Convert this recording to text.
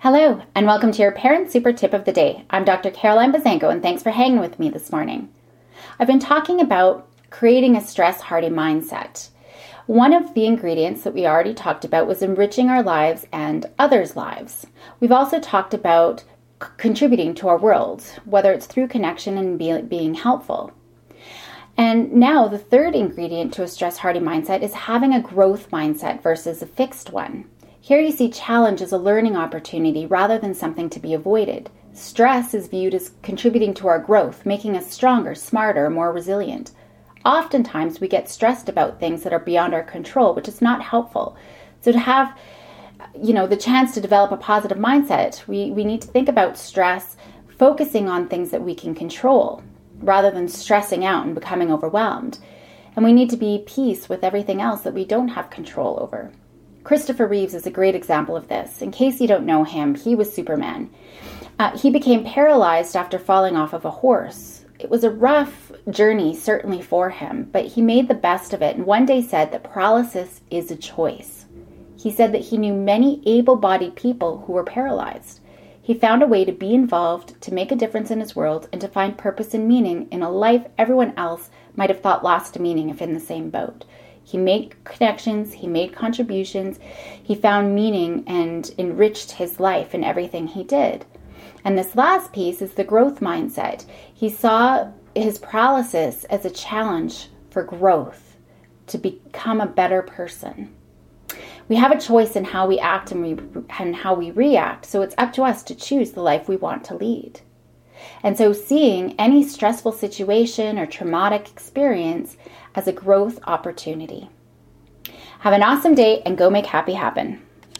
Hello, and welcome to your Parent Super Tip of the Day. I'm Dr. Caroline Bazanko, and thanks for hanging with me this morning. I've been talking about creating a stress hardy mindset. One of the ingredients that we already talked about was enriching our lives and others' lives. We've also talked about c- contributing to our world, whether it's through connection and be- being helpful. And now, the third ingredient to a stress hardy mindset is having a growth mindset versus a fixed one. Here you see challenge as a learning opportunity rather than something to be avoided. Stress is viewed as contributing to our growth, making us stronger, smarter, more resilient. Oftentimes, we get stressed about things that are beyond our control, which is not helpful. So, to have you know the chance to develop a positive mindset, we, we need to think about stress focusing on things that we can control rather than stressing out and becoming overwhelmed. And we need to be peace with everything else that we don't have control over. Christopher Reeves is a great example of this. In case you don't know him, he was Superman. Uh, he became paralyzed after falling off of a horse. It was a rough journey, certainly for him, but he made the best of it and one day said that paralysis is a choice. He said that he knew many able bodied people who were paralyzed. He found a way to be involved, to make a difference in his world, and to find purpose and meaning in a life everyone else might have thought lost meaning if in the same boat. He made connections, he made contributions, he found meaning and enriched his life in everything he did. And this last piece is the growth mindset. He saw his paralysis as a challenge for growth, to become a better person. We have a choice in how we act and, we, and how we react, so it's up to us to choose the life we want to lead. And so, seeing any stressful situation or traumatic experience as a growth opportunity. Have an awesome day and go make happy happen.